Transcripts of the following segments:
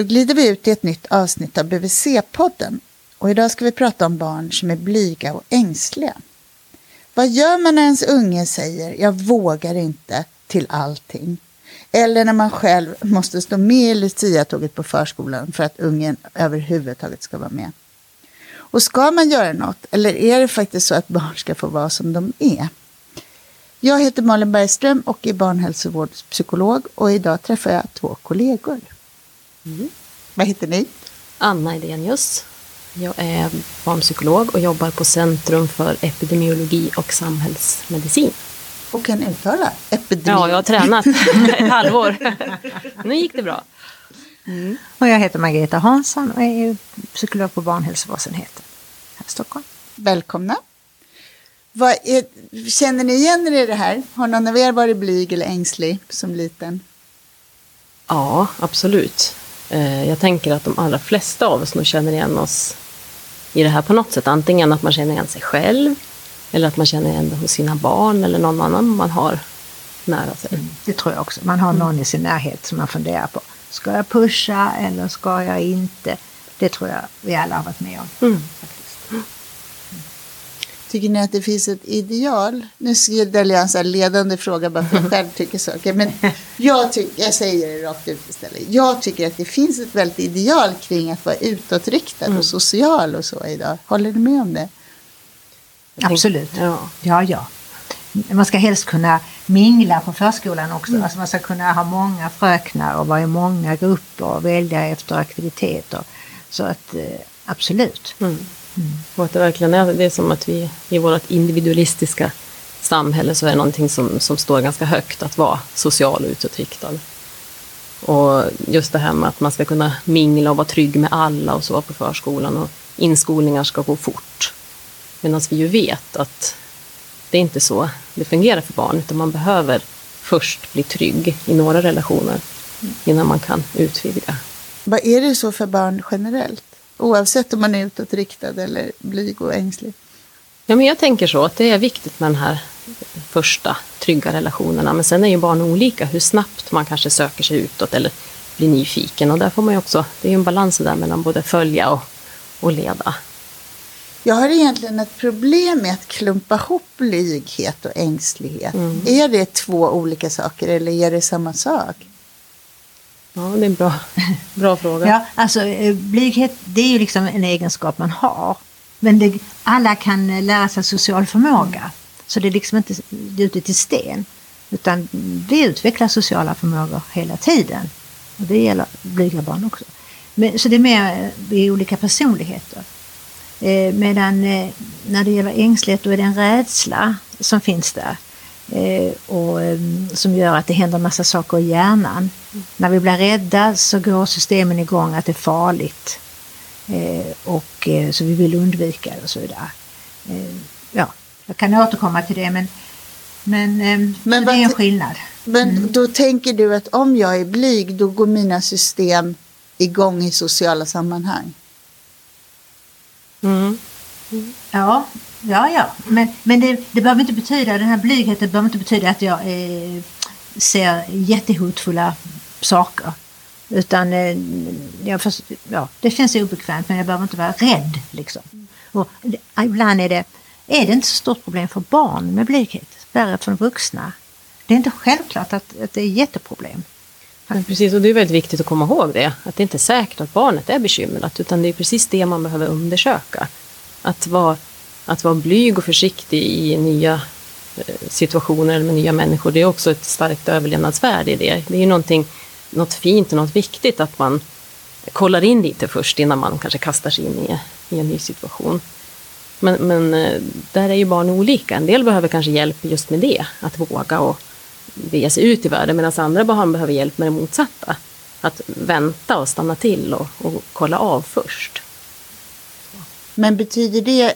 Då glider vi ut i ett nytt avsnitt av BVC-podden. Och idag ska vi prata om barn som är blyga och ängsliga. Vad gör man när ens unge säger jag vågar inte till allting? Eller när man själv måste stå med i Lucia-tåget på förskolan för att ungen överhuvudtaget ska vara med. Och ska man göra något eller är det faktiskt så att barn ska få vara som de är? Jag heter Malin Bergström och är barnhälsovårdspsykolog och idag träffar jag två kollegor. Mm. Vad heter ni? Anna Edenius. Jag är barnpsykolog och jobbar på Centrum för epidemiologi och samhällsmedicin. Och kan uttala epidemiologi. Ja, jag har tränat ett halvår. nu gick det bra. Mm. Och jag heter Margareta Hansson och är psykolog på barnhälsovårdsenheten här i Stockholm. Välkomna. Är, känner ni igen er i det här? Har någon av er varit blyg eller ängslig som liten? Ja, absolut. Eh, jag tänker att de allra flesta av oss nog känner igen oss i det här på något sätt. Antingen att man känner igen sig själv eller att man känner igen det hos sina barn eller någon annan man har nära sig. Mm, det tror jag också. Man har någon i sin närhet som man funderar på. Ska jag pusha eller ska jag inte? Det tror jag vi alla har varit med om. Mm. Tycker ni att det finns ett ideal? Nu ställer jag en sån ledande fråga bara för att jag själv tycker saker. Men jag, tycker, jag säger det rakt ut istället. Jag tycker att det finns ett väldigt ideal kring att vara utåtriktad mm. och social och så idag. Håller ni med om det? Absolut. Ja. ja, ja. Man ska helst kunna mingla på förskolan också. Mm. Alltså man ska kunna ha många fröknar och vara i många grupper och välja efter aktiviteter. Så att eh, absolut. Mm. Mm. Och att det verkligen är, det är som att vi i vårt individualistiska samhälle så är det någonting som, som står ganska högt att vara social och utåtriktad. Och just det här med att man ska kunna mingla och vara trygg med alla och så på förskolan och inskolningar ska gå fort. Medan vi ju vet att det är inte så det fungerar för barn utan man behöver först bli trygg i några relationer innan man kan utvidga. Vad är det så för barn generellt? Oavsett om man är utåtriktad eller blyg och ängslig. Ja, men jag tänker så att det är viktigt med den här första trygga relationerna. Men sen är ju barn olika hur snabbt man kanske söker sig utåt eller blir nyfiken. Och där får man också, det är ju en balans där mellan både följa och, och leda. Jag har egentligen ett problem med att klumpa ihop blyghet och ängslighet. Mm. Är det två olika saker eller är det samma sak? Ja, det är en bra, bra fråga. Ja, alltså eh, blyghet det är ju liksom en egenskap man har. Men det, alla kan eh, lära sig social förmåga. Så det är liksom inte gjutet i sten. Utan vi utvecklar sociala förmågor hela tiden. Och det gäller blyga barn också. Men, så det är mer eh, i olika personligheter. Eh, medan eh, när det gäller ängslighet då är det en rädsla som finns där. Eh, och, ehm, som gör att det händer en massa saker i hjärnan. Mm. När vi blir rädda så går systemen igång att det är farligt. Eh, och eh, så vi vill undvika det och så vidare. ja, jag kan återkomma till det men, men, ehm, men det är en skillnad. Men mm. då tänker du att om jag är blyg då går mina system igång i sociala sammanhang? Mm. Mm. Ja, Ja, ja, men, men det, det behöver inte betyda, den här blygheten behöver inte betyda att jag eh, ser jättehotfulla saker. Utan eh, jag först, ja, det känns obekvämt men jag behöver inte vara rädd. Liksom. Och ah, ibland är det, är det inte så stort problem för barn med blyghet, värre för vuxna. Det är inte självklart att, att det är jätteproblem. Men precis, och det är väldigt viktigt att komma ihåg det. Att det inte är säkert att barnet är bekymrat utan det är precis det man behöver undersöka. Att vara att vara blyg och försiktig i nya situationer situationer med nya människor, det är också ett starkt överlevnadsvärde i det. Det är ju någonting, något fint och något viktigt att man kollar in lite först innan man kanske kastar sig in i, i en ny situation. Men, men eh, där är ju barn olika. En del behöver kanske hjälp just med det, att våga och bege sig ut i världen, medan andra barn behöver hjälp med det motsatta. Att vänta och stanna till och, och kolla av först. Men betyder det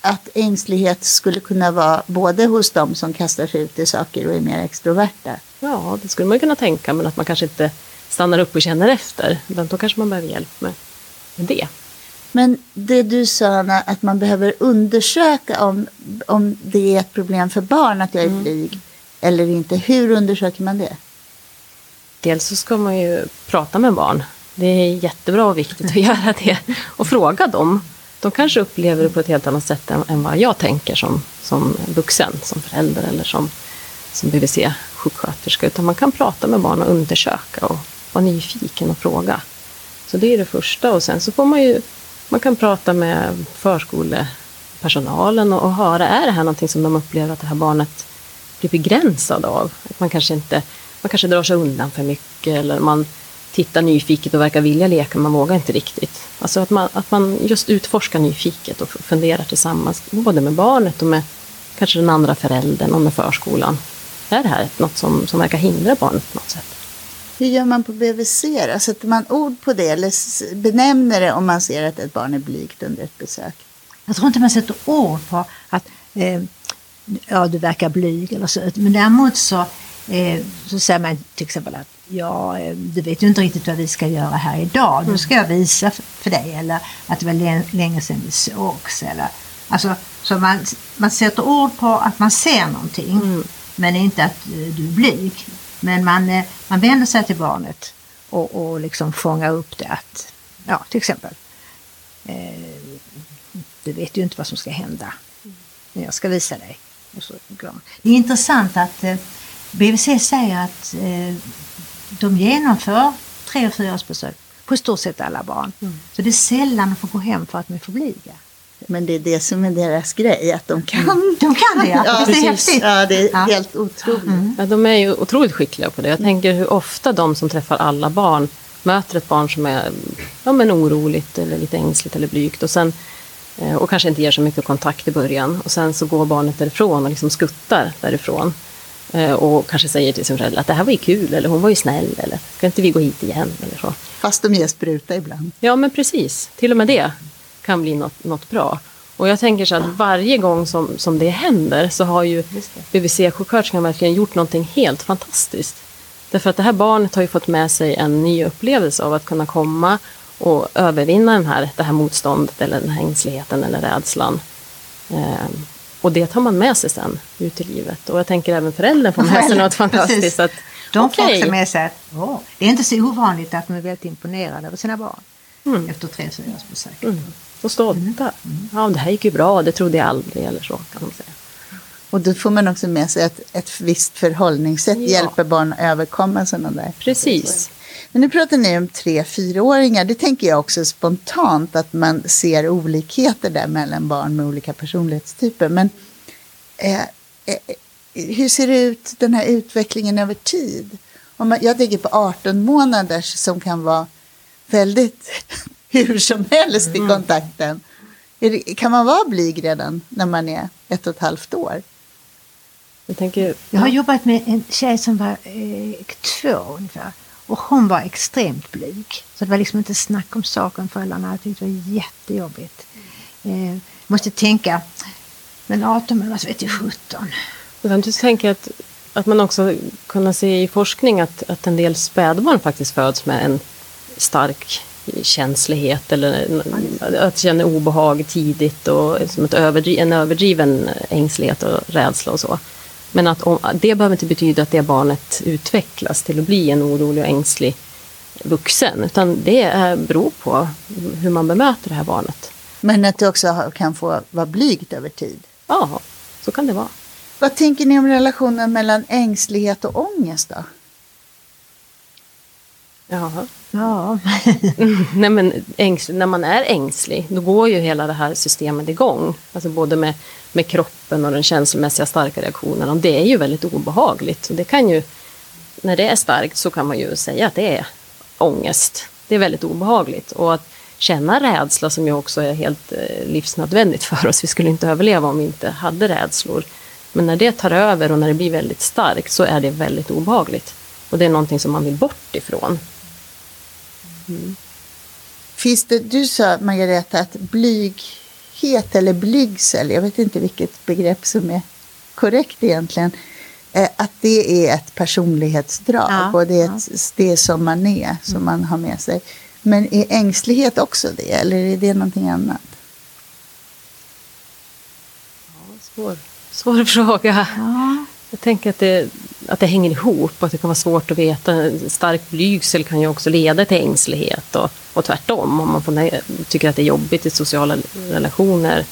att ängslighet skulle kunna vara både hos dem som kastar sig ut i saker och är mer extroverta? Ja, det skulle man kunna tänka, men att man kanske inte stannar upp och känner efter. Utan då kanske man behöver hjälp med, med det. Men det du sa, Anna, att man behöver undersöka om, om det är ett problem för barn att jag är mm. blyg eller inte. Hur undersöker man det? Dels så ska man ju prata med barn Det är jättebra och viktigt att göra det. Och fråga dem. De kanske upplever det på ett helt annat sätt än, än vad jag tänker som, som vuxen, som förälder eller som, som BVC-sjuksköterska. Utan man kan prata med barn och undersöka och vara nyfiken och fråga. Så det är det första. Och sen så får man ju, man kan prata med förskolepersonalen och, och höra, är det här någonting som de upplever att det här barnet blir begränsad av? Att man kanske inte, man kanske drar sig undan för mycket eller man tittar nyfiket och verkar vilja leka, men man vågar inte riktigt. Alltså att man, att man just utforskar nyfiket och funderar tillsammans, både med barnet och med kanske den andra föräldern och med förskolan. Är det här något som, som verkar hindra barnet på något sätt? Hur gör man på BVC då? Sätter man ord på det eller benämner det om man ser att ett barn är blygt under ett besök? Jag tror inte man sätter ord på att eh, ja, du verkar blyg eller så. Men däremot så, så säger man till exempel att ja, eh, du vet ju inte riktigt vad vi ska göra här idag. Nu ska jag visa för dig. Eller att det var lä- länge sedan vi sågs. Eller, alltså, så man, man sätter ord på att man ser någonting. Men inte att eh, du är blyg. Men man, eh, man vänder sig till barnet och, och liksom fångar upp det. Att, ja, till exempel. Eh, du vet ju inte vad som ska hända. Men jag ska visa dig. Det är intressant att eh, BVC säger att eh, de genomför tre och fyraårsbesök på i stort sett alla barn. Så det är sällan de får gå hem för att de är för blyga. Men det är det som är deras grej, att de kan. De kan det, ja. Ja, är det precis. häftigt? Ja, det är Ja. helt otroligt. Ja, de är ju otroligt skickliga på det. Jag tänker hur ofta de som träffar alla barn möter ett barn som är ja, men oroligt eller lite ängsligt eller blygt och, sen, eh, och kanske inte ger så mycket kontakt i början. Och sen så går barnet därifrån och liksom skuttar därifrån. Eh, Och kanske säger till sin förälder att det här var ju kul eller hon var ju snäll eller ska inte vi gå hit igen eller så. Fast de ger spruta ibland. Ja, men precis. Till och med det kan bli något, något bra. Och jag tänker så att varje gång som, som det händer så har ju BVC-sjuksköterskan verkligen gjort någonting helt fantastiskt. Därför att det här barnet har ju fått med sig en ny upplevelse av att kunna komma och övervinna den här, det här motståndet eller den här ängsligheten eller rädslan. Och det tar man med sig sen ut i livet. Och jag tänker även föräldern får med sig något fantastiskt. Precis. Att, De får okej, också med sig att åh, det är inte så ovanligt att de är väldigt imponerade över sina barn efter tre fyraårsbesök. Mm. Och stolta. Ja, det här gick ju bra, det trodde jag aldrig eller så kan man säga. Och då får man också med sig att ett visst förhållningssätt Ja. hjälper barn att överkomma sådana där. Precis. Men nu pratar ni om tre fyraåringar. Det tänker jag också spontant att man ser olikheter där mellan barn med olika personlighetstyper. Men eh, eh, hur ser det ut den här utvecklingen över tid? Om man, jag tänker på 18 månader som kan vara väldigt hur som helst i kontakten. Är det, kan man vara blyg redan när man är ett och ett halvt år? Jag tänker, Jag har jobbat med en tjej som var eh, två ungefär. Och hon var extremt blyg. Så det var liksom inte snack om saken. Föräldrarna hade tyckt det var jättejobbigt. Eh, måste tänka, men 18 månader vet jag 17. Och sen tänker jag att, att man också kunna se i forskning att, att en del spädbarn faktiskt föds med en stark känslighet eller att känna obehag tidigt och som ett överdri, en överdriven ängslighet och rädsla och så. Men att om, det behöver inte betyda att det barnet utvecklas till att bli en orolig och ängslig vuxen, utan det beror på hur man bemöter det här barnet. Men att det också kan få vara blygt över tid. Ja, så kan det vara. Vad tänker ni om relationen mellan ängslighet och ångest då? Jaha. Ja, Nej, men ängslig, när man är ängslig, då går ju hela det här systemet igång. Alltså både med, med kroppen och den känslomässiga starka reaktionen. Och det är ju väldigt obehagligt. Och det kan ju, när det är starkt så kan man ju säga att det är ångest. Det är väldigt obehagligt. Och att känna rädsla som ju också är helt eh, livsnödvändigt för oss. Vi skulle inte överleva om vi inte hade rädslor. Men när det tar över och när det blir väldigt starkt så är det väldigt obehagligt. Och det är någonting som man vill bort ifrån. Finns det, du sa Margareta att blyghet eller blygsel, jag vet inte vilket begrepp som är korrekt egentligen, eh, att det är ett personlighetsdrag Ja, och det är ja. ett, det som man är, som man har med sig. Men är ängslighet också det, eller är det någonting annat? Svår, svår fråga. ja. Jag tänker att det, att det hänger ihop, att det kan vara svårt att veta. Stark blygsel kan ju också leda till ängslighet och, och tvärtom. Om man får, tycker att det är jobbigt i sociala relationer,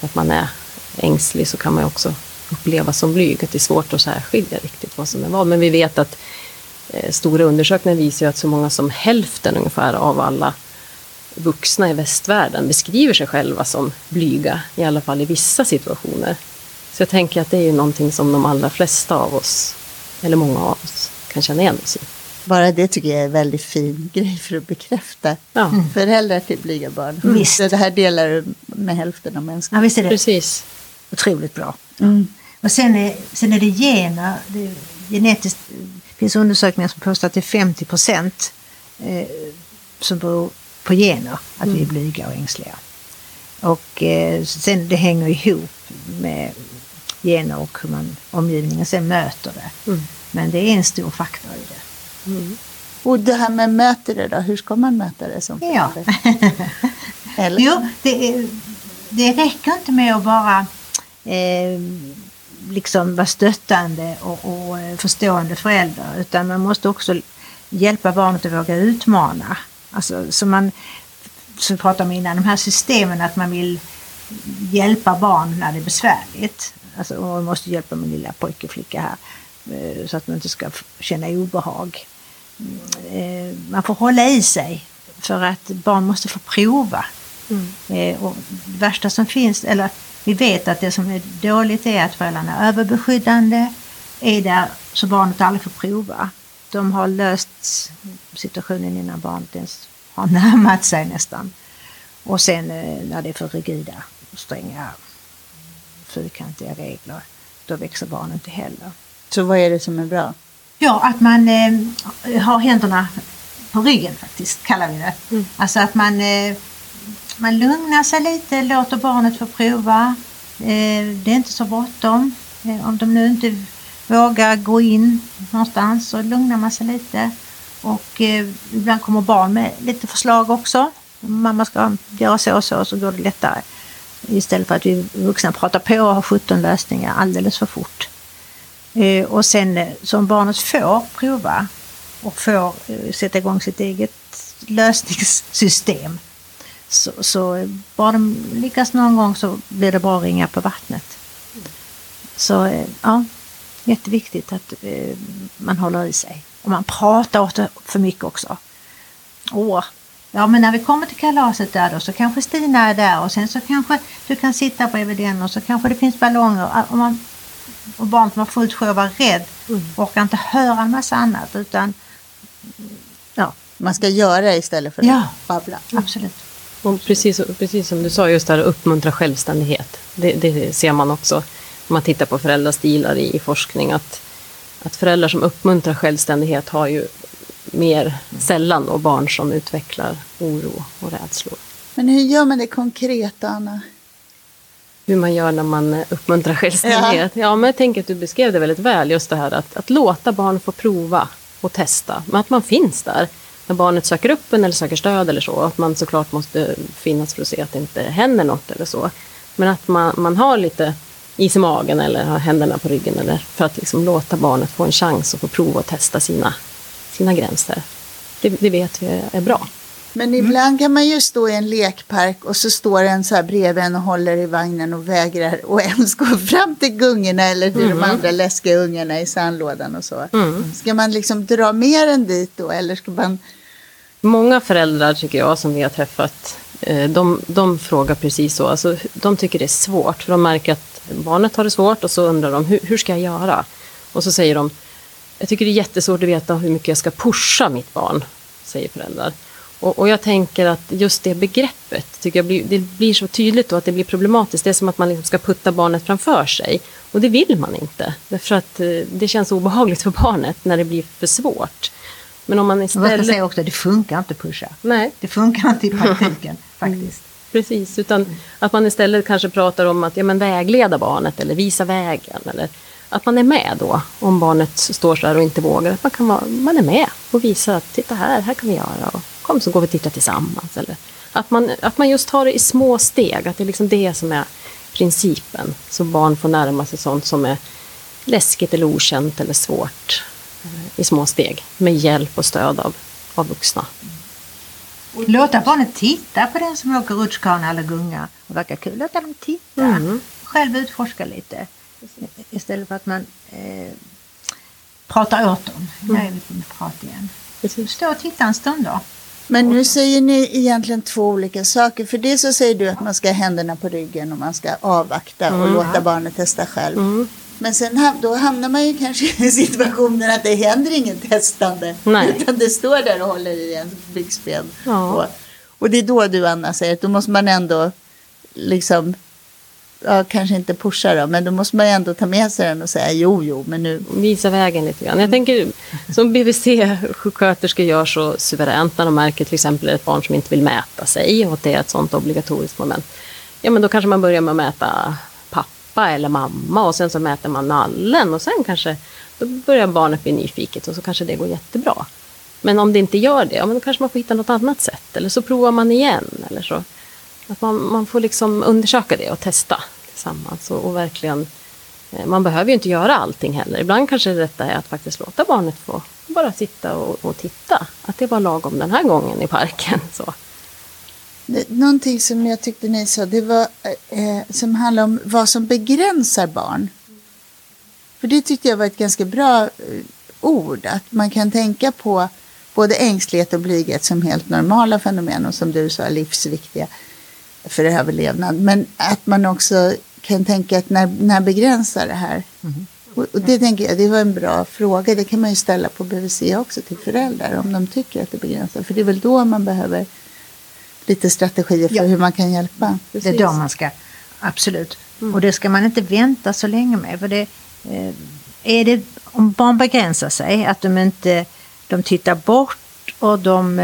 att man är ängslig, så kan man ju också uppleva som blyg, att det är svårt att särskilja riktigt vad som är vad. Men vi vet att eh, stora undersökningar visar att så många som hälften ungefär av alla vuxna i västvärlden beskriver sig själva som blyga, i alla fall i vissa situationer. Så jag tänker att det är ju någonting som de allra flesta av oss, eller många av oss, kan känna igen oss i. Bara det tycker jag är en väldigt fin grej för att bekräfta Ja. föräldrar till blyga barn. Visst. Så det här delar du med hälften av mänskligheten. Ja, visst är det Precis. otroligt bra. Mm. Och sen är, sen är det gener. Det, genetiskt det finns undersökningar som påstår att det är 50 procent eh, som beror på gener, att vi är blyga och ängsliga. Och eh, sen det hänger ihop med gener och hur man omgivningen sen möter det. Mm. Men det är en stor faktor i det. Och det här med möter det då, hur ska man möta det som Ja. Eller? Jo, det, är, det räcker inte med att bara eh, liksom vara stöttande och, och eh, förstående förälder utan man måste också hjälpa barnet att våga utmana. Alltså, så man, som vi pratade om innan, de här systemen att man vill hjälpa barn när det är besvärligt. Alltså, och man måste hjälpa min lilla pojke och flicka här eh, så att man inte ska känna obehag. Mm, eh, Man får hålla i sig för att barn måste få prova. Eh, Och det värsta som finns, eller vi vet att det som är dåligt är att föräldrarna är överbeskyddande, är där så barnet aldrig får prova. De har löst situationen innan barnet ens har närmat sig nästan. Och sen när det är för rigida, stränga, fyrkantiga regler, då växer barnet inte heller. Så vad är det som är bra? Ja, att man eh, har händerna på ryggen faktiskt, kallar vi det. Alltså att man, eh, man lugnar sig lite, låter barnet få prova. Eh, det är inte så bråttom. Eh, om de nu inte vågar gå in någonstans så lugnar man sig lite. Och eh, ibland kommer barn med lite förslag också. Mamma ska göra så och så, så går det lättare. Istället för att vi vuxna pratar på och har 17 lösningar alldeles för fort. Eh, och sen eh, som barnet får prova och får eh, sätta igång sitt eget lösningssystem. Så, så bara de lyckas någon gång så blir det bra att ringa på vattnet. Så ja, jätteviktigt att man håller i sig. Och man pratar åt det för mycket också. Åh, ja men när vi kommer till kalaset där då så kanske Stina är där och sen så kanske du kan sitta bredvid den och så kanske det finns ballonger. Och, man, och barnet var fullt sjö och var rädd orkar inte höra en massa annat utan ja, Man ska göra istället för att Ja. babbla. absolut. Och precis, precis som du sa, just det här att uppmuntra självständighet. Det, det ser man också om man tittar på föräldrastilar i, i forskning. Att, att föräldrar som uppmuntrar självständighet har ju mer sällan och barn som utvecklar oro och rädslor. Men hur gör man det konkret, Anna? Hur man gör när man eh, uppmuntrar självständighet. Ja. men jag tänker att du beskrev det väldigt väl, just det här att, att låta barn få prova och testa. Men att man finns där när barnet söker upp en eller söker stöd eller så. Att man såklart måste finnas för att se att det inte händer något eller så. Men att man, man har lite is i magen eller har händerna på ryggen eller för att liksom låta barnet få en chans att få prova och testa sina, sina gränser. Det, det vet vi är bra. Men ibland kan man ju stå i en lekpark och så står en så här bredvid en och håller i vagnen och vägrar och ens gå fram till gungorna eller till de andra läskiga ungarna i sandlådan och så. Ska man liksom dra mer än dit då eller ska man... Många föräldrar tycker jag som vi har träffat, eh, de, de frågar precis så. Alltså, de tycker det är svårt för de märker att barnet har det svårt och så undrar de hur, hur ska jag göra? Och så säger de, jag tycker det är jättesvårt att veta hur mycket jag ska pusha mitt barn, säger föräldrar. Och, och jag tänker att just det begreppet, tycker jag blir, det blir så tydligt då att det blir problematiskt. Det är som att man liksom ska putta barnet framför sig. Och det vill man inte, därför att eh, det känns obehagligt för barnet när det blir för svårt. Men om man ska jag istället... säga också, det funkar inte att pusha. Nej, Det funkar inte i praktiken faktiskt. Precis, utan att man istället kanske pratar om att ja, men vägleda barnet eller visa vägen. Eller att man är med då, om barnet står så där och inte vågar. Att man, kan vara, man är med och visar att titta här, här kan vi göra. Och kom så går vi och tittar tillsammans. Eller att man, att man just tar det i små steg, att det är liksom det som är principen. Så barn får närma sig sånt som är läskigt eller okänt eller svårt eh, i små steg med hjälp och stöd av, av vuxna. Låta barnet titta på den som åker rutschkana eller gunga och verkar kul. Låta dem titta. Mm. Själv utforska lite. Istället för att man eh, pratar åt dem. Nu är vi på prat igen. Precis. Stå och titta en stund då. Men nu säger ni egentligen två olika saker. För det så säger du att man ska ha händerna på ryggen och man ska avvakta och låta barnet testa själv. Mm. Men sen då hamnar man ju kanske i situationen att det händer inget testande. Nej. Utan det står där och håller i en byxben. Ja. Och, och det är då du Anna säger att då måste man ändå liksom Ja, kanske inte pusha då, men då måste man ju ändå ta med sig den och säga jo, jo, men nu. Visa vägen lite grann. Jag tänker som BVC-sjuksköterskor gör så suveränt när de märker till exempel ett barn som inte vill mäta sig och att det är ett sånt obligatoriskt moment. Ja, men då kanske man börjar med att mäta pappa eller mamma och sen så mäter man nallen och sen kanske då börjar barnet bli nyfiket och så kanske det går jättebra. Men om det inte gör det, ja, men då kanske man får hitta något annat sätt eller så provar man igen eller så. Att man, man får liksom undersöka det och testa tillsammans och, och verkligen eh, man behöver ju inte göra allting heller. Ibland kanske detta är att faktiskt låta barnet få bara sitta och, och titta. Att det var lagom den här gången i parken. Så. Någonting som jag tyckte ni sa, det var eh, eh, som handlar om vad som begränsar barn. För det tyckte jag var ett ganska bra eh, ord, att man kan tänka på både ängslighet och blyghet som helt normala fenomen och som du sa livsviktiga för överlevnad. Men att man också kan tänka att när, när begränsar det här? Och, och det tänker jag, det var en bra fråga. Det kan man ju ställa på BVC också till föräldrar om de tycker att det begränsar. För det är väl då man behöver lite strategier för Ja. hur man kan hjälpa. Det är då man ska, absolut. Och det ska man inte vänta så länge med. För det, eh, är det, om barn begränsar sig, att de inte de tittar bort och de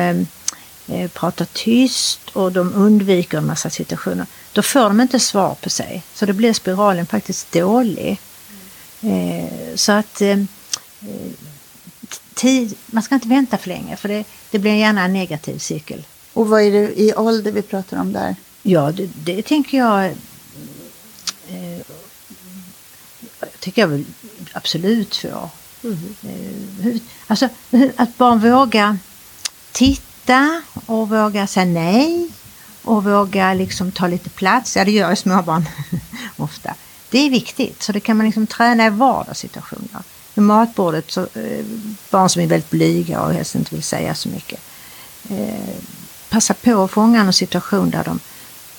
eh, pratar tyst och de undviker en massa situationer, då får de inte svar på sig. Så då blir spiralen faktiskt dålig. Eh, så att eh, tid, man ska inte vänta för länge för det, det blir gärna en negativ cirkel. Och vad är det i ålder vi pratar om där? Ja, det, det tänker jag... Eh, jag tycker jag väl absolut. Eh, hur- alltså, att barn vågar titta och våga säga nej och våga liksom ta lite plats. Ja, det gör ju småbarn ofta. Det är viktigt, så det kan man liksom träna i vardagssituationer. Vid matbordet, så, eh, barn som är väldigt blyga och helst inte vill säga så mycket. Eh, passa på att fånga en situation där de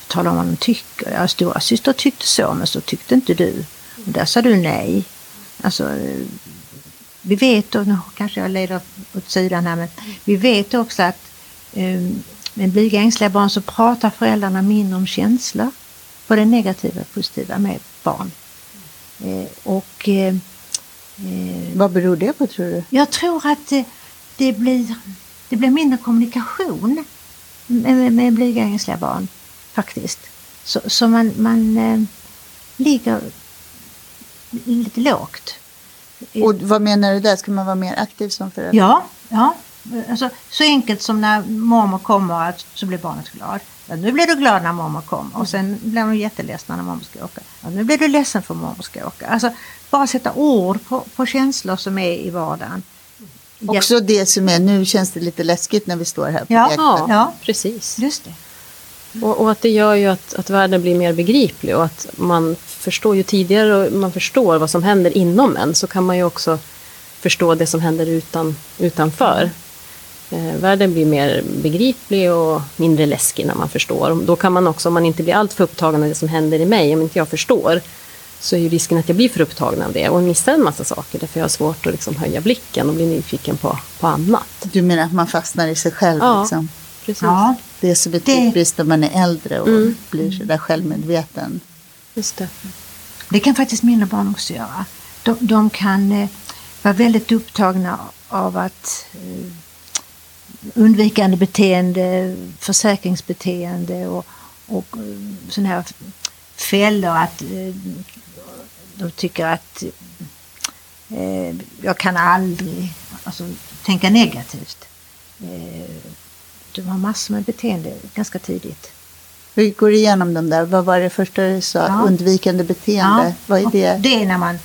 talar om vad de tycker. Ja, stora syster tyckte så, men så tyckte inte du. Och där sa du nej. Alltså, eh, vi vet, och nu kanske jag leder åt sidan här, men vi vet också att med blyga ängsliga barn så pratar föräldrarna mindre om känslor, både negativa och positiva, med barn. Eh, och eh, eh, Vad beror det på tror du? jag tror att det, blir, det blir mindre kommunikation med, med, med blyga ängsliga barn faktiskt. Så, så man, man eh, ligger lite lågt. Och vad menar du där? Ska man vara mer aktiv som förälder? Ja, ja. Alltså, så enkelt som när mormor kommer att, så blir barnet glad. Ja, nu blir du glad när mormor kommer och sen blir de jätteledsna när mormor ska åka. Ja, nu blir du ledsen för mormor ska åka. Alltså, bara sätta ord på, på känslor som är i vardagen. Också det som är, nu känns det lite läskigt när vi står här på Ja. Ja, Ja. precis. Just det. Och, och att det gör ju att, att världen blir mer begriplig och att man förstår ju tidigare man förstår vad som händer inom en så kan man ju också förstå det som händer utan, utanför. Eh, världen blir mer begriplig och mindre läskig när man förstår. Då kan man också, om man inte blir alltför upptagen av det som händer i mig, om inte jag förstår, så är ju risken att jag blir för upptagen av det och missar en massa saker därför jag har svårt att liksom höja blicken och bli nyfiken på, på annat. Du menar att man fastnar i sig själv? Ja. Liksom. Precis. Ja, Det är Det- typiskt när man är äldre och Mm. blir så där självmedveten. Just det. det kan faktiskt mindre barn också göra. De, de kan eh, vara väldigt upptagna av att eh, undvikande beteende, försäkringsbeteende och, och eh, sådana här fällor att eh, de tycker att eh, jag kan aldrig alltså, tänka negativt. Eh, de har massor med beteende ganska tidigt. Vi går igenom dem där. Vad var det första du sa? Ja. Undvikande beteende. Vad är det? Det är när man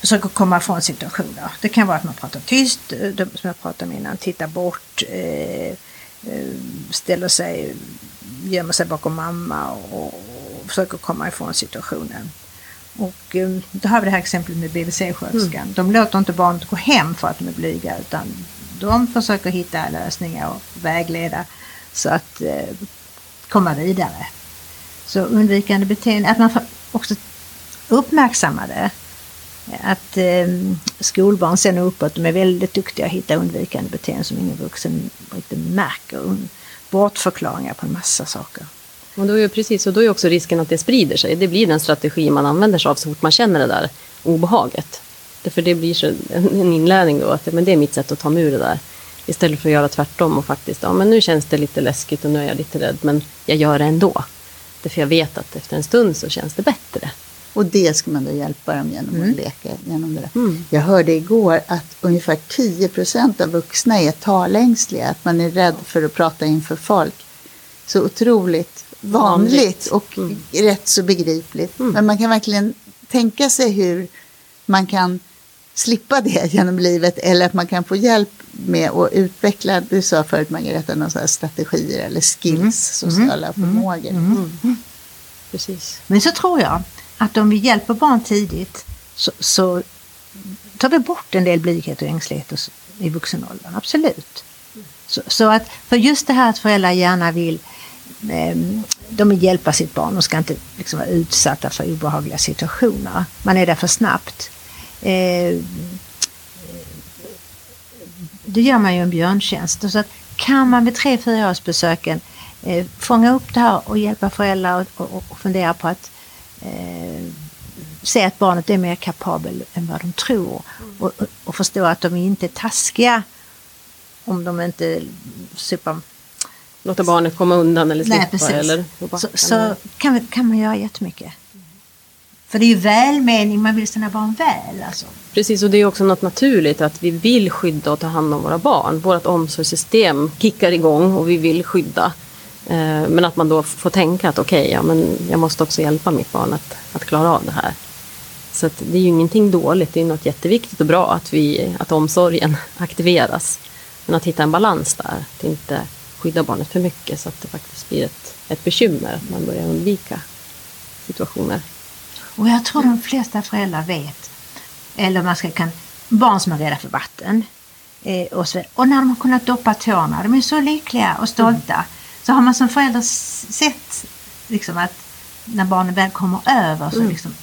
försöker komma ifrån situationer. Det kan vara att man pratar tyst, som jag pratade om innan, tittar bort, eh, ställer sig, gömmer sig bakom mamma och, försöker komma ifrån situationen. Och då har vi det här exemplet med BVC-sköterskan. Mm. De låter inte barnet gå hem för att de är blyga utan de försöker hitta lösningar och vägleda så att eh, komma vidare. Så undvikande beteende, att man också uppmärksammar det. Att eh, skolbarn sen uppåt, de är väldigt duktiga att hitta undvikande beteende som ingen vuxen riktigt märker. Bortförklaringar på en massa saker. Och då är precis, och då är också risken att det sprider sig. Det blir den strategi man använder sig av så fort man känner det där obehaget. Därför det blir så en inlärning då, att men det är mitt sätt att ta mig ur det där. Istället för att göra tvärtom och faktiskt, ja men nu känns det lite läskigt och nu är jag lite rädd, men jag gör det ändå. Därför jag vet att efter en stund så känns det bättre. Och det ska man då hjälpa dem genom mm. att leka genom det. Mm. Jag hörde igår att ungefär 10 procent av vuxna är talängsliga, att man är rädd för att prata inför folk. Så otroligt vanligt, vanligt. och mm. rätt så begripligt. Mm. Men man kan verkligen tänka sig hur man kan slippa det genom livet eller att man kan få hjälp med att utveckla, du sa förut Margareta, några strategier eller skills, mm. sociala mm. förmågor. Mm. Mm. Precis. Men så tror jag att om vi hjälper barn tidigt så, så tar vi bort en del blyghet och ängslighet i vuxen ålder. absolut. Så, så, att, för just det här att föräldrar gärna vill ehm, de vill hjälpa sitt barn och ska inte liksom vara utsatta för obehagliga situationer. Man är där för snabbt. Ehm, det då gör man ju en björntjänst. så att kan man vid tre, fyra års besöken eh, fånga upp det här och hjälpa föräldrar och, och, och fundera på att eh, se att barnet är mer kapabel än vad de tror och, och, förstå att de inte är taskiga om de inte super Låta barnet komma undan eller slippa? Nej, eller så, så kan, kan man göra jättemycket. För det är ju välmening, man vill sina barn väl. Alltså. Precis, och det är också något naturligt att vi vill skydda och ta hand om våra barn. Vårt omsorgssystem kickar igång och vi vill skydda. Eh, men att man då får tänka att okej, okay, ja, men jag måste också hjälpa mitt barn att, att klara av det här. Så det är ju ingenting dåligt, det är något jätteviktigt och bra att, vi, att omsorgen aktiveras. Men att hitta en balans där, att inte skydda barnet för mycket så att det faktiskt blir ett, ett bekymmer, att man börjar undvika situationer. Och jag tror de flesta föräldrar vet, eller man ska kan, barn som är rädda för vatten. Eh, och, så, och när de har kunnat doppa tårna, de är så lyckliga och stolta. Mm. Så har man som förälder sett liksom att när barnen väl kommer över så mm. liksom,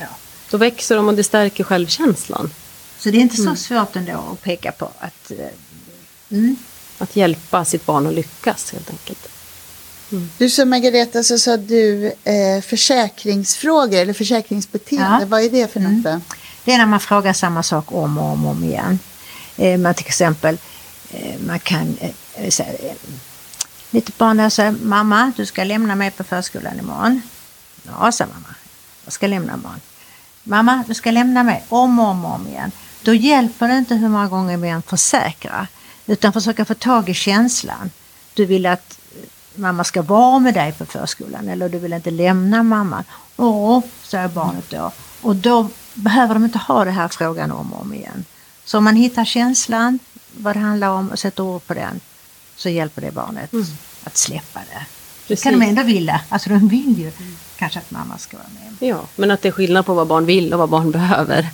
ja. Då växer de och det stärker självkänslan. Så det är inte så mm. svårt ändå att peka på att eh, mm. Att hjälpa sitt barn att lyckas helt enkelt. Mm. Du sa Margareta, så sa du eh, försäkringsfrågor eller försäkringsbeteende. Ja. Vad är det för något? Mm. Det är när man frågar samma sak om och om, och om igen. Eh, man till exempel, eh, man kan eh, säga, eh, mitt barn säger mamma du ska lämna mig på förskolan imorgon. Ja, sa mamma. Jag ska lämna imorgon. Mamma, du ska lämna mig om och om och om igen. Då hjälper det inte hur många gånger vi än försäkrar. Utan försöka få tag i känslan. Du vill att eh, mamma ska vara med dig på förskolan eller du vill inte lämna mamma. Åh, säger barnet då. Och då behöver de inte ha den här frågan om och om igen. Så om man hittar känslan, vad det handlar om och sätter ord på den så hjälper det barnet mm att släppa det. Precis. kan de ändå vilja. Alltså de vill ju mm. kanske att mamma ska vara med. Ja, men att det är skillnad på vad barn vill och vad barn behöver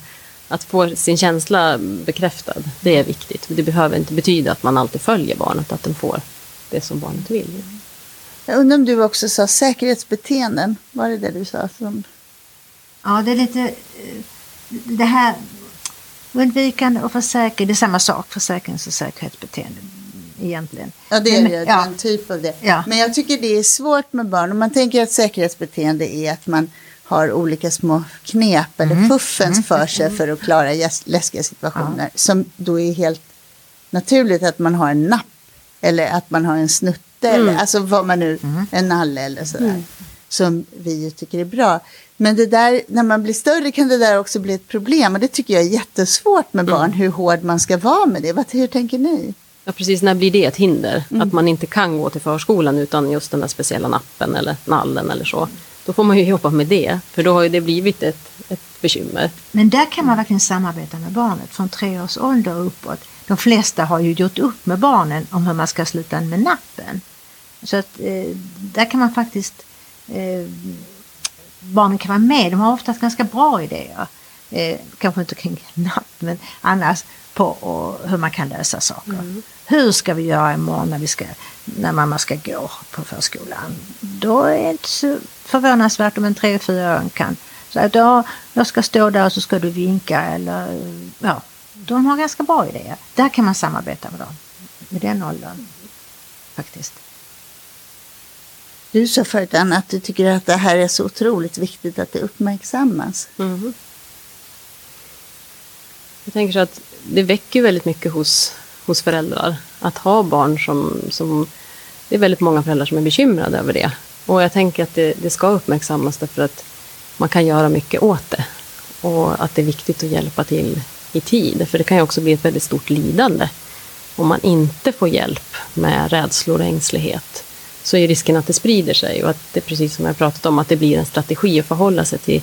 att få sin känsla bekräftad, det är viktigt. Det behöver inte betyda att man alltid följer barnet, att den får det som barnet vill. Jag undrar om du också sa säkerhetsbeteenden, var det det du sa? Som... Ja, det är lite eh, det här undvikande och försäkring, det är samma sak, försäkrings och säkerhetsbeteende egentligen. Ja, det är det, ja. en typ av det. Ja. Men jag tycker det är svårt med barn. Om man tänker att säkerhetsbeteende är att man har olika små knep eller mm. fuffens mm. för sig för att klara läskiga situationer. Ja. Som då är helt naturligt att man har en napp eller att man har en snutte mm. eller alltså vad man nu, mm. en nalle eller sådär. Mm. Som vi tycker är bra. Men det där, när man blir större kan det där också bli ett problem och det tycker jag är jättesvårt med barn, mm. hur hård man ska vara med det. Vad, hur tänker ni? Ja precis, när blir det ett hinder? Att man inte kan gå till förskolan utan just den där speciella nappen eller nallen eller så. då får man ju jobba med det, för då har ju det blivit ett, ett bekymmer. Men där kan man verkligen samarbeta med barnet från tre års ålder och uppåt. De flesta har ju gjort upp med barnen om hur man ska sluta med nappen. Så att eh, där kan man faktiskt eh, barnen kan vara med. De har oftast ganska bra idéer. Eh, kanske inte kring napp men annars på och, hur man kan lösa saker. Mm. Hur ska vi göra imorgon när, vi ska, när mamma ska gå på förskolan? Då är det inte så förvånansvärt om en tre fyraåring kan säga att ja, jag ska stå där och så ska du vinka eller ja, de har ganska bra idéer. Där kan man samarbeta med dem, med den åldern faktiskt. Du sa förut Anna att du tycker att det här är så otroligt viktigt att det uppmärksammas. Mm. Jag tänker så att det väcker väldigt mycket hos, hos föräldrar att ha barn som, som... Det är väldigt många föräldrar som är bekymrade över det. Och jag tänker att det, det ska uppmärksammas därför att man kan göra mycket åt det. Och att det är viktigt att hjälpa till i tid. För det kan ju också bli ett väldigt stort lidande. Om man inte får hjälp med rädslor och ängslighet så är risken att det sprider sig och att det precis som jag pratat om, att det blir en strategi att förhålla sig till,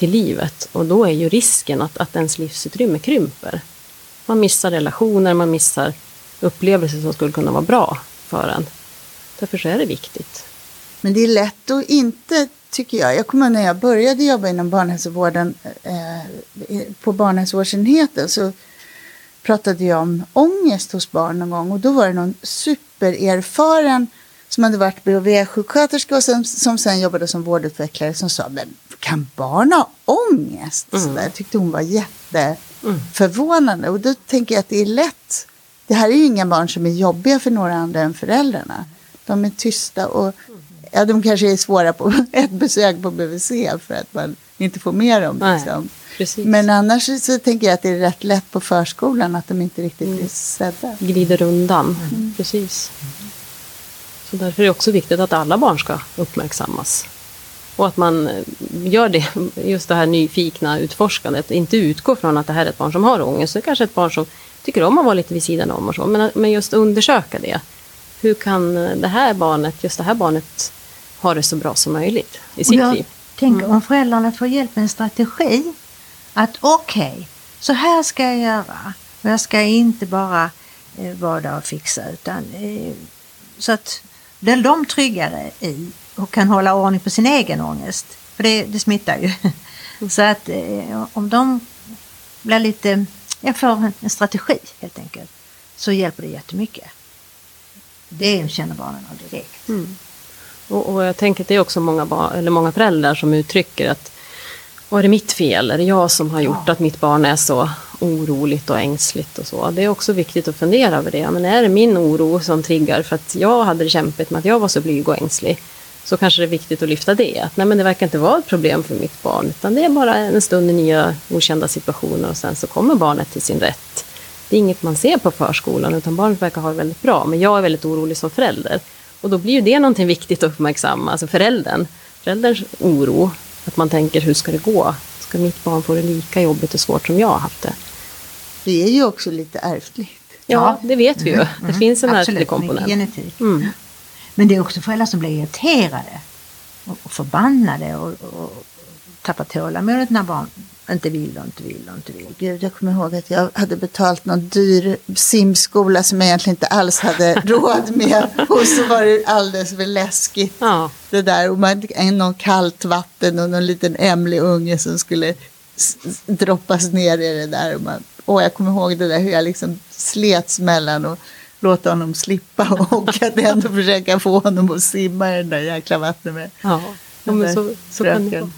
till livet. Och då är ju risken att, att ens livsutrymme krymper. Man missar relationer, man missar upplevelser som skulle kunna vara bra för en. Därför så är det viktigt. Men det är lätt att inte, tycker jag. Jag kommer ihåg när jag började jobba inom barnhälsovården eh, på barnhälsovårdsenheten så pratade jag om ångest hos barn någon gång och då var det någon supererfaren som hade varit BHV-sjuksköterska och som, som sen jobbade som vårdutvecklare som sa, men kan barn ha ångest? Mm. Så där tyckte hon var jätteförvånande. Och då tänker jag att det är lätt. Det här är ju inga barn som är jobbiga för några andra än föräldrarna. De är tysta och ja, de kanske är svåra på ett besök på BVC för att man inte får med dem. Liksom. Men annars så tänker jag att det är rätt lätt på förskolan att de inte riktigt blir sedda. Glider undan, precis. Så därför är det också viktigt att alla barn ska uppmärksammas. Och att man eh, gör det, just det här nyfikna utforskandet, inte utgår från att det här är ett barn som har ångest, det är kanske ett barn som tycker om att vara lite vid sidan om och så, men, men just undersöka det. Hur kan det här barnet, just det här barnet, ha det så bra som möjligt i sitt jag liv? tänker om föräldrarna får hjälp med en strategi, att okej, okay, så här ska jag göra. Och jag ska inte bara eh, vara där och fixa, utan eh, så att blir de tryggare i och kan hålla ordning på sin egen ångest. För det, det smittar ju. Mm. Så att eh, om de blir lite, jag får en strategi helt enkelt, så hjälper det jättemycket. Det känner barnen av direkt. Mm. Och, och, jag tänker att det är också många, barn, eller många föräldrar som uttrycker att var det mitt fel? Är det jag som har gjort ja. att mitt barn är så oroligt och ängsligt och så? Det är också viktigt att fundera över det. Men är det min oro som triggar för att jag hade det kämpigt med att jag var så blyg och ängslig? Så kanske det är viktigt att lyfta det. Att nej, men det verkar inte vara ett problem för mitt barn. Utan det är bara en stund i nya okända situationer och sen så kommer barnet till sin rätt. Det är inget man ser på förskolan utan barnet verkar ha det väldigt bra. Men jag är väldigt orolig som förälder. Och då blir ju det någonting viktigt att uppmärksamma. Alltså föräldern. Förälderns oro att man tänker, hur ska det gå? Ska mitt barn få det lika jobbigt och svårt som jag har haft det? Det är ju också lite ärftligt. Ja, det vet vi ju. Mm. Det finns en ärftlig komponent. genetik. Mm. Men det är också föräldrar som blir irriterade och, förbannade och, och tappar tålamodet när barn inte vill och inte vill och inte vill. Gud, jag kommer ihåg att jag hade betalt någon dyr simskola som jag egentligen inte alls hade råd med. Och så var det alldeles för läskigt. Ja. Det där, och man, någon kallt vatten och någon liten ämlig unge som skulle droppas ner i det där. Och, man, och jag kommer ihåg det där hur jag liksom slets mellan och låta honom slippa och att ändå försöka få honom att simma i den där jäkla vattnet med. Ja, ja men så, så kan det vara.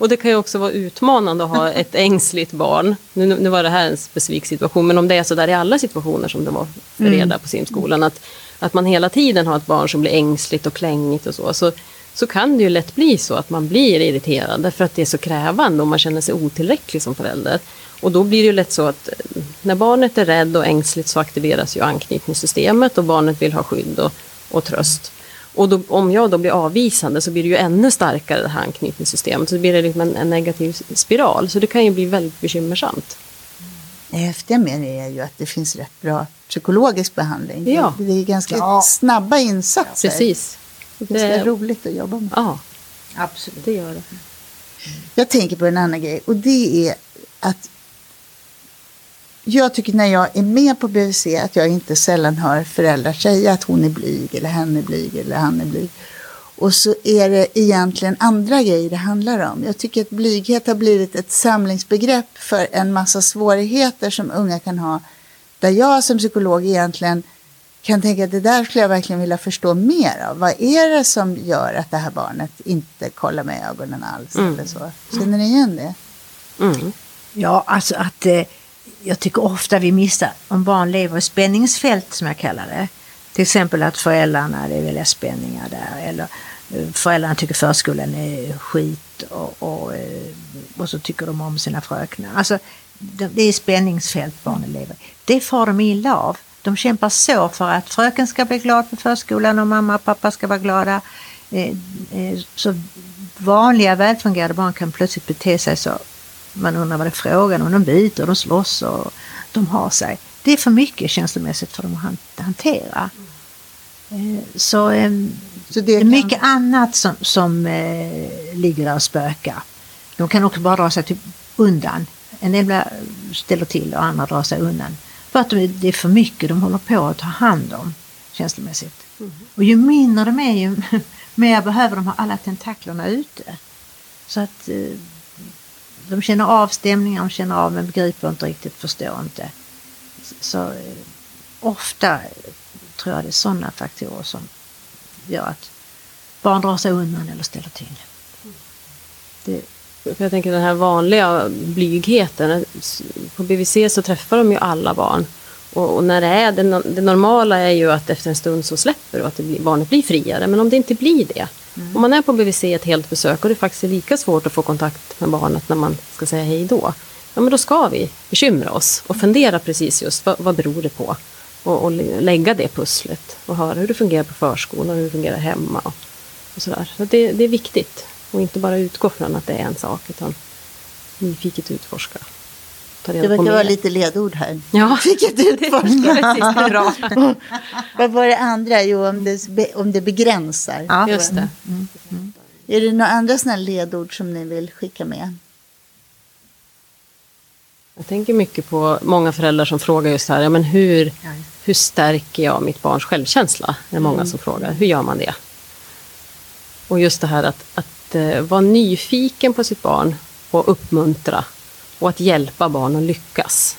Och det kan ju också vara utmanande att ha ett ängsligt barn. Nu, nu var det här en specifik situation, men om det är så där i alla situationer som det var för mm. på simskolan, att, att man hela tiden har ett barn som blir ängsligt och klängigt och så, så, så kan det ju lätt bli så att man blir irriterad därför att det är så krävande och man känner sig otillräcklig som förälder. Och då blir det ju lätt så att när barnet är rädd och ängsligt så aktiveras ju anknytningssystemet och barnet vill ha skydd och, och tröst. Och då, om jag då blir avvisande så blir det ju ännu starkare det här anknytningssystemet. Så det blir liksom en, en negativ spiral. Så det kan ju bli väldigt bekymmersamt. Det häftiga med det är ju att det finns rätt bra psykologisk behandling. Ja. Det är ganska ja. snabba insatser. Precis. Det är roligt att jobba med. Ja. Absolut. Det gör det. Jag tänker på en annan grej och det är att jag tycker när jag är med på BVC att jag inte sällan hör föräldrar säga att hon är blyg eller hen är blyg eller han är blyg. Och så är det egentligen andra grejer det handlar om. Jag tycker att blyghet har blivit ett samlingsbegrepp för en massa svårigheter som unga kan ha. Där jag som psykolog egentligen kan tänka att det där skulle jag verkligen vilja förstå mer av. Vad är det som gör att det här barnet inte kollar med ögonen alls? Mm. Eller så? Känner ni igen det? Mm. Ja, alltså att eh, jag tycker ofta vi missar om barn lever i spänningsfält som jag kallar det. Till exempel att föräldrarna, det är väldiga spänningar där. Eller eh, föräldrarna tycker förskolan är skit och, och, eh, och så tycker de om sina fröknar. Alltså, det är spänningsfält barnen lever i. Det får de illa av. De kämpar så för att fröken ska bli glad på förskolan och mamma och pappa ska vara glada. Eh, så vanliga välfungerande barn kan plötsligt bete sig så man undrar vad det är frågan om. De biter, de slåss och de har sig. Det är för mycket känslomässigt för dem att han- hantera. Eh, Så eh, Så det är kan- mycket annat som, som eh, ligger där och spökar. De kan också bara dra sig typ undan. En del ställer till och andra drar sig undan. För att de, det är för mycket de håller på att ta hand om känslomässigt. Och ju mindre de är ju mer behöver de ha alla tentaklerna ute. Så att eh, de känner av stämningar, de känner av men begriper inte riktigt, förstår inte. Så, eh, ofta tror jag det är sådana faktorer som gör att barn drar sig undan eller ställer till. Det, jag tänker den här vanliga blygheten. På BVC så träffar de ju alla barn. Och, och när det är det, det normala är ju att efter en stund så släpper du och att blir, barnet blir friare. Men om det inte blir det. Mm. Om man är på BVC ett helt besök och det faktiskt är lika svårt att få kontakt med barnet när man ska säga hej då. Ja men då ska vi bekymra oss och fundera precis just vad, vad beror det på. Och, och lägga det pusslet och höra hur det fungerar på förskolan och hur det fungerar hemma. Och, och sådär. Så det, det är viktigt. Och inte bara utgå från att det är en sak utan nyfiket utforska. Ta reda Det på verkar vara mer. lite ledord här. Ja. Det är bra. Vad var det andra? Jo, om det, om det begränsar. Ja. Just det. Är det några andra sådana ledord som ni vill skicka med? Jag tänker mycket på många föräldrar som frågar just här, ja, men hur, hur stärker jag mitt barns självkänsla? Det är många Mm. som frågar. Hur gör man det? Och just det här att, att eh, vara nyfiken på sitt barn och uppmuntra och att hjälpa barn att lyckas.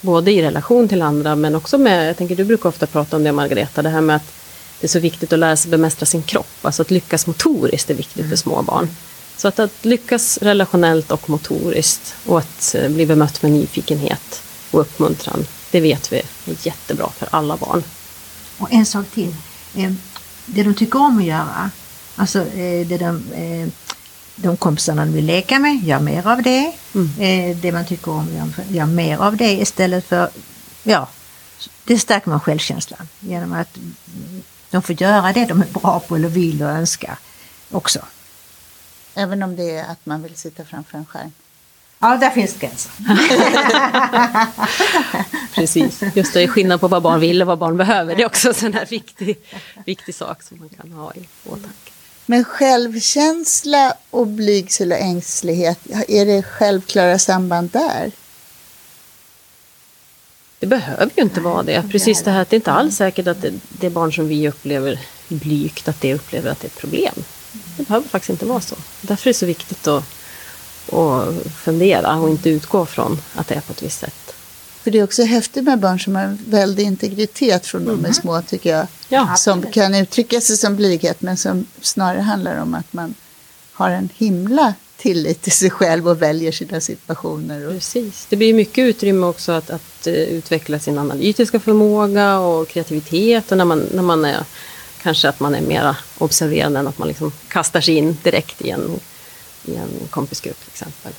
Både i relation till andra men också med, jag tänker du brukar ofta prata om det Margareta, det här med att det är så viktigt att lära sig bemästra sin kropp. Alltså att lyckas motoriskt är viktigt Mm. för små barn. Så att, att lyckas relationellt och motoriskt och att eh, bli bemött med nyfikenhet och uppmuntran, det vet vi är jättebra för alla barn. Och en sak till. Eh, Det de tycker om att göra, alltså eh, det de, de kompisarna de vill leka med, gör mer av det. Eh, Det man tycker om, gör, mer av det istället för, ja, det stärker man självkänslan genom att de får göra det de är bra på eller vill och önskar också. Även om det är att man vill sitta framför en skärm. Ja, där finns gränser. Precis. Just det, skillnad på vad barn vill och vad barn behöver. Det är också en sån här viktig, viktig sak som man kan ha i åtanke. Men självkänsla och blygsel och ängslighet, är det självklara samband där? Det behöver ju inte vara det. Precis det här att det är inte alls säkert att det, det barn som vi upplever blygt, att det upplever att det är ett problem. Det behöver faktiskt inte vara så. Därför är det så viktigt att, att fundera och inte utgå från att det är på ett visst sätt. För det är också häftigt med barn som har en väldig integritet från de är små tycker jag. Ja. Som kan uttrycka sig som blyghet men som snarare handlar om att man har en himla tillit till sig själv och väljer sina situationer. Och, Precis. Det blir mycket utrymme också att, att eh, utveckla sin analytiska förmåga och kreativitet. Och när man, när man är, kanske att man är mera observerande än att man liksom kastar sig in direkt i en, i en kompisgrupp till exempel.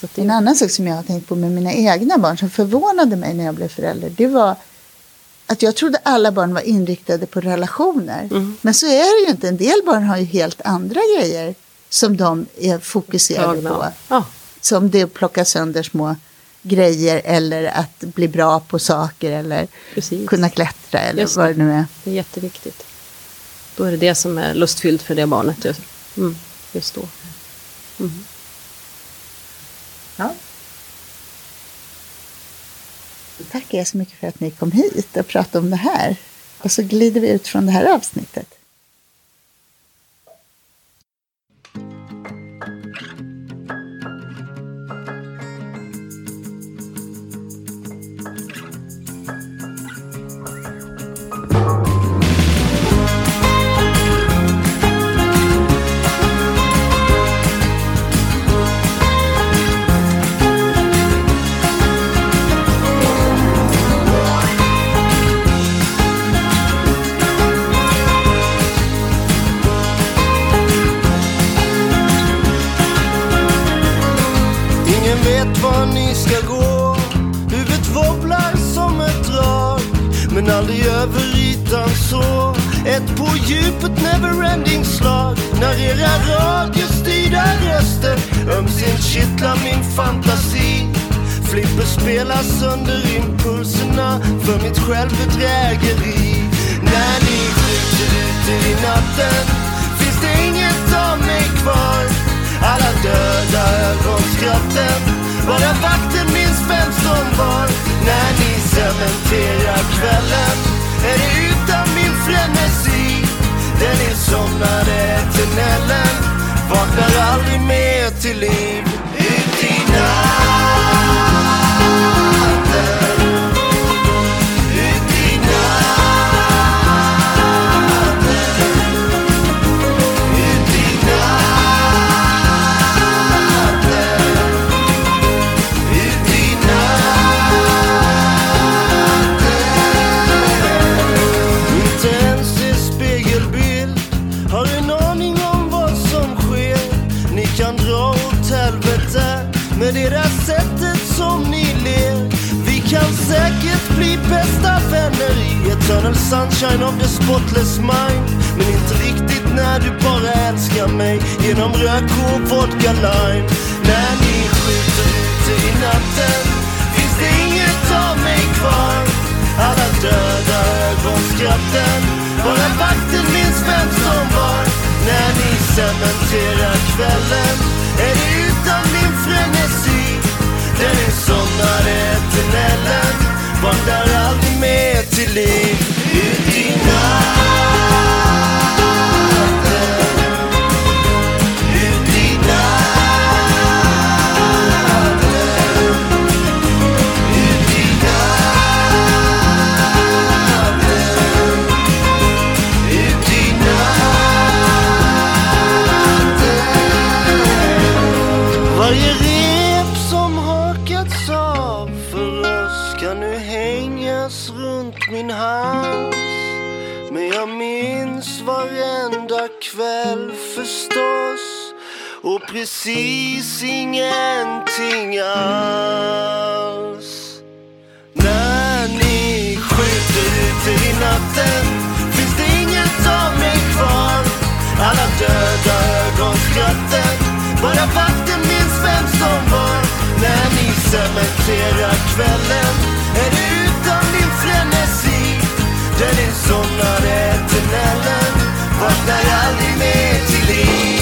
Så det, En annan sak som jag har tänkt på med mina egna barn som förvånade mig när jag blev förälder, det var att jag trodde alla barn var inriktade på relationer. Mm. Men så är det ju inte. En del barn har ju helt andra grejer som de är fokuserade på. Ja, Som det att plocka sönder små grejer eller att bli bra på saker eller precis. kunna klättra eller Just vad det nu är. Det är jätteviktigt. Då är det det som är lustfyllt för det barnet. just. Mm. just då. Ja. Tackar jag så mycket för att ni kom hit och pratade om det här. Och så glider vi ut från det här avsnittet. Så Ett på djupet neverending slag. När era radiostyrda röster ömsint kittlar min fantasi. Flipper spelar sönder impulserna för mitt självbedrägeri. När ni skjuter ut i natten finns det inget av mig kvar. Alla döda ögonskratten Bara vakten minns vem som var. När ni cementerar kvällen Är det utan min frenesi. Den insomnade tunneln Vaknar aldrig mer till liv. Ut i natten. Eternal sunshine of the spotless mind. Men inte riktigt när du bara älskar mig genom rök och vodka lime. När ni skjuter ute i natten finns det inget av mig kvar? Alla döda ögonskratten Bara vakten minns vem som var. När ni cementerar kvällen Är det utan min frenesi. Den insomnade eternellen vandrar aldrig mer till liv. Ut i natten Ut i natten hängas runt min hals. Men jag minns varenda kväll förstås. Och precis ingenting alls. När ni skjuter ut i natten finns det inget av mig kvar. Alla döda ögonskratten Bara vakten minns vem som var. När ni cementerar kvällen den insomnade tunneln vaknar aldrig mer till liv.